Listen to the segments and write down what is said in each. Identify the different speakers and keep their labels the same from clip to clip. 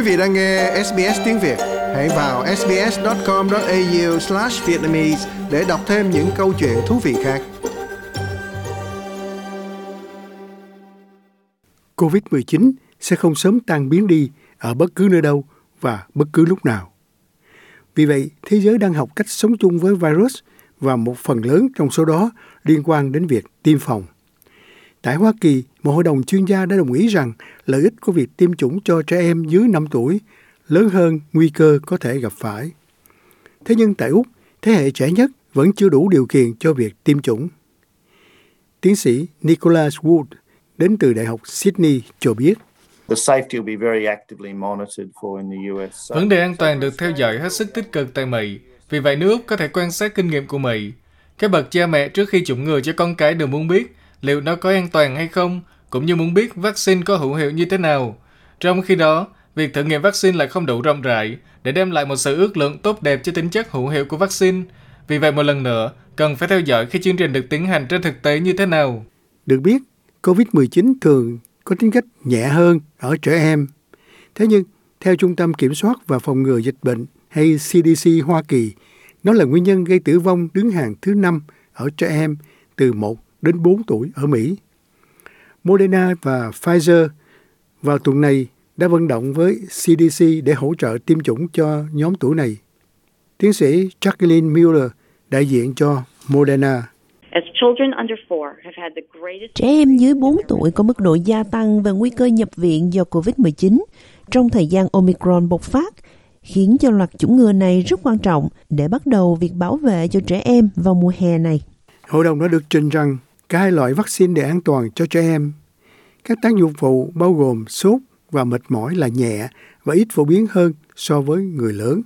Speaker 1: Quý vị đang nghe SBS tiếng Việt, hãy vào sbs.com.au/vietnamese để đọc thêm những câu chuyện thú vị khác. Covid-19 sẽ không sớm tan biến đi ở bất cứ nơi đâu và bất cứ lúc nào. Vì vậy, thế giới đang học cách sống chung với virus và một phần lớn trong số đó liên quan đến việc tiêm phòng. Tại Hoa Kỳ, một hội đồng chuyên gia đã đồng ý rằng lợi ích của việc tiêm chủng cho trẻ em dưới 5 tuổi lớn hơn nguy cơ có thể gặp phải. Thế nhưng tại Úc, thế hệ trẻ nhất vẫn chưa đủ điều kiện cho việc tiêm chủng. Tiến sĩ Nicholas Wood đến từ Đại học Sydney cho biết.
Speaker 2: Vấn đề an toàn được theo dõi hết sức tích cực tại Mỹ. Vì vậy, nước Úc có thể quan sát kinh nghiệm của Mỹ. Các bậc cha mẹ trước khi chủng ngừa cho con cái đều muốn biết liệu nó có an toàn hay không, cũng như muốn biết vaccine có hữu hiệu như thế nào. Trong khi đó, việc thử nghiệm vaccine lại không đủ rộng rãi để đem lại một sự ước lượng tốt đẹp cho tính chất hữu hiệu của vaccine. Vì vậy một lần nữa, cần phải theo dõi khi chương trình được tiến hành trên thực tế như thế nào.
Speaker 1: Được biết, COVID-19 thường có tính cách nhẹ hơn ở trẻ em. Thế nhưng, theo Trung tâm Kiểm soát và Phòng ngừa Dịch bệnh hay CDC Hoa Kỳ, nó là nguyên nhân gây tử vong đứng hàng thứ năm ở trẻ em từ 1 đến 4 tuổi ở Mỹ. Moderna và Pfizer vào tuần này đã vận động với CDC để hỗ trợ tiêm chủng cho nhóm tuổi này. Tiến sĩ Jacqueline Mueller, đại diện cho Moderna.
Speaker 3: Trẻ em dưới 4 tuổi có mức độ gia tăng về nguy cơ nhập viện do COVID-19 trong thời gian Omicron bộc phát, khiến cho loạt chủng ngừa này rất quan trọng để bắt đầu việc bảo vệ cho trẻ em vào mùa hè này.
Speaker 1: Hội đồng đã được trình rằng cả loại vaccine để an toàn cho trẻ em. Các tác dụng phụ bao gồm sốt và mệt mỏi là nhẹ và ít phổ biến hơn so với người lớn.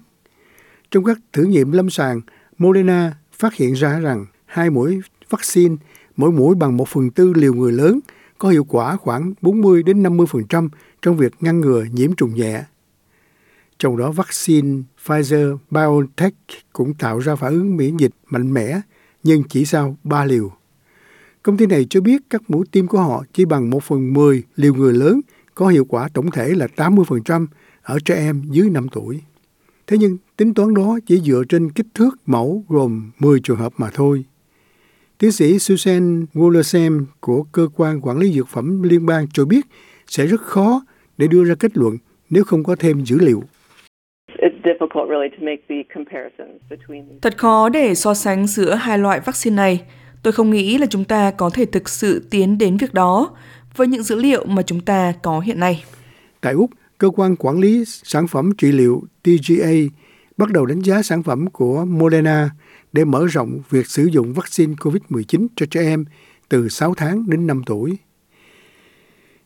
Speaker 1: Trong các thử nghiệm lâm sàng, Moderna phát hiện ra rằng hai mũi vaccine, mỗi mũi bằng một phần tư liều người lớn, có hiệu quả khoảng 40 đến 50% trong việc ngăn ngừa nhiễm trùng nhẹ. Trong đó vaccine Pfizer BioNTech cũng tạo ra phản ứng miễn dịch mạnh mẽ nhưng chỉ sau 3 liều. Công ty này cho biết các mũi tiêm của họ chỉ bằng 1 phần 10 liều người lớn, có hiệu quả tổng thể là 80% ở trẻ em dưới 5 tuổi. Thế nhưng tính toán đó chỉ dựa trên kích thước mẫu gồm 10 trường hợp mà thôi. Tiến sĩ Susan Wollersam của Cơ quan Quản lý Dược phẩm Liên bang cho biết sẽ rất khó để đưa ra kết luận nếu không có thêm dữ liệu.
Speaker 4: Thật khó để so sánh giữa hai loại vaccine này. Tôi không nghĩ là chúng ta có thể thực sự tiến đến việc đó với những dữ liệu mà chúng ta có hiện nay.
Speaker 1: Tại Úc, cơ quan quản lý sản phẩm trị liệu TGA bắt đầu đánh giá sản phẩm của Moderna để mở rộng việc sử dụng vaccine COVID-19 cho trẻ em từ 6 tháng đến 5 tuổi.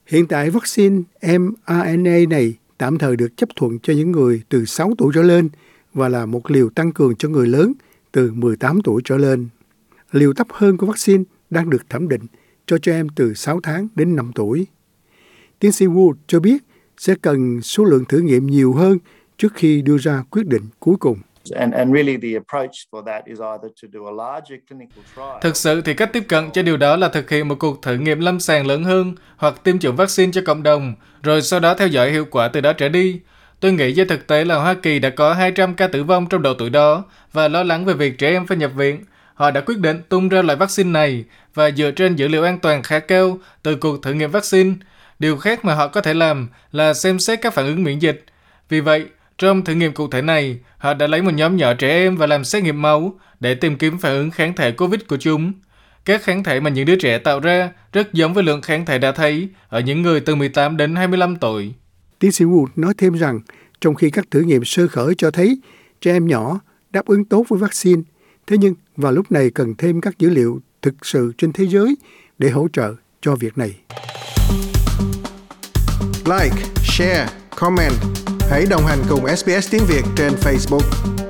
Speaker 1: Hiện tại vaccine mRNA này tạm thời được chấp thuận cho những người từ 6 tuổi trở lên và là một liều tăng cường cho người lớn từ 18 tuổi trở lên liều thấp hơn của vaccine đang được thẩm định cho trẻ em từ 6 tháng đến 5 tuổi. Tiến sĩ Wood cho biết sẽ cần số lượng thử nghiệm nhiều hơn trước khi đưa ra quyết định cuối cùng.
Speaker 2: Thực sự thì cách tiếp cận cho điều đó là thực hiện một cuộc thử nghiệm lâm sàng lớn hơn hoặc tiêm chủng vaccine cho cộng đồng, rồi sau đó theo dõi hiệu quả từ đó trở đi. Tôi nghĩ với thực tế là Hoa Kỳ đã có 200 ca tử vong trong độ tuổi đó và lo lắng về việc trẻ em phải nhập viện họ đã quyết định tung ra loại vaccine này và dựa trên dữ liệu an toàn khá cao từ cuộc thử nghiệm vaccine. Điều khác mà họ có thể làm là xem xét các phản ứng miễn dịch. Vì vậy, trong thử nghiệm cụ thể này, họ đã lấy một nhóm nhỏ trẻ em và làm xét nghiệm máu để tìm kiếm phản ứng kháng thể COVID của chúng. Các kháng thể mà những đứa trẻ tạo ra rất giống với lượng kháng thể đã thấy ở những người từ 18 đến 25 tuổi.
Speaker 1: Tiến sĩ Wood nói thêm rằng, trong khi các thử nghiệm sơ khởi cho thấy trẻ em nhỏ đáp ứng tốt với vaccine, Thế nhưng và lúc này cần thêm các dữ liệu thực sự trên thế giới để hỗ trợ cho việc này.
Speaker 5: Like, share, comment. Hãy đồng hành cùng SBS tiếng Việt trên Facebook.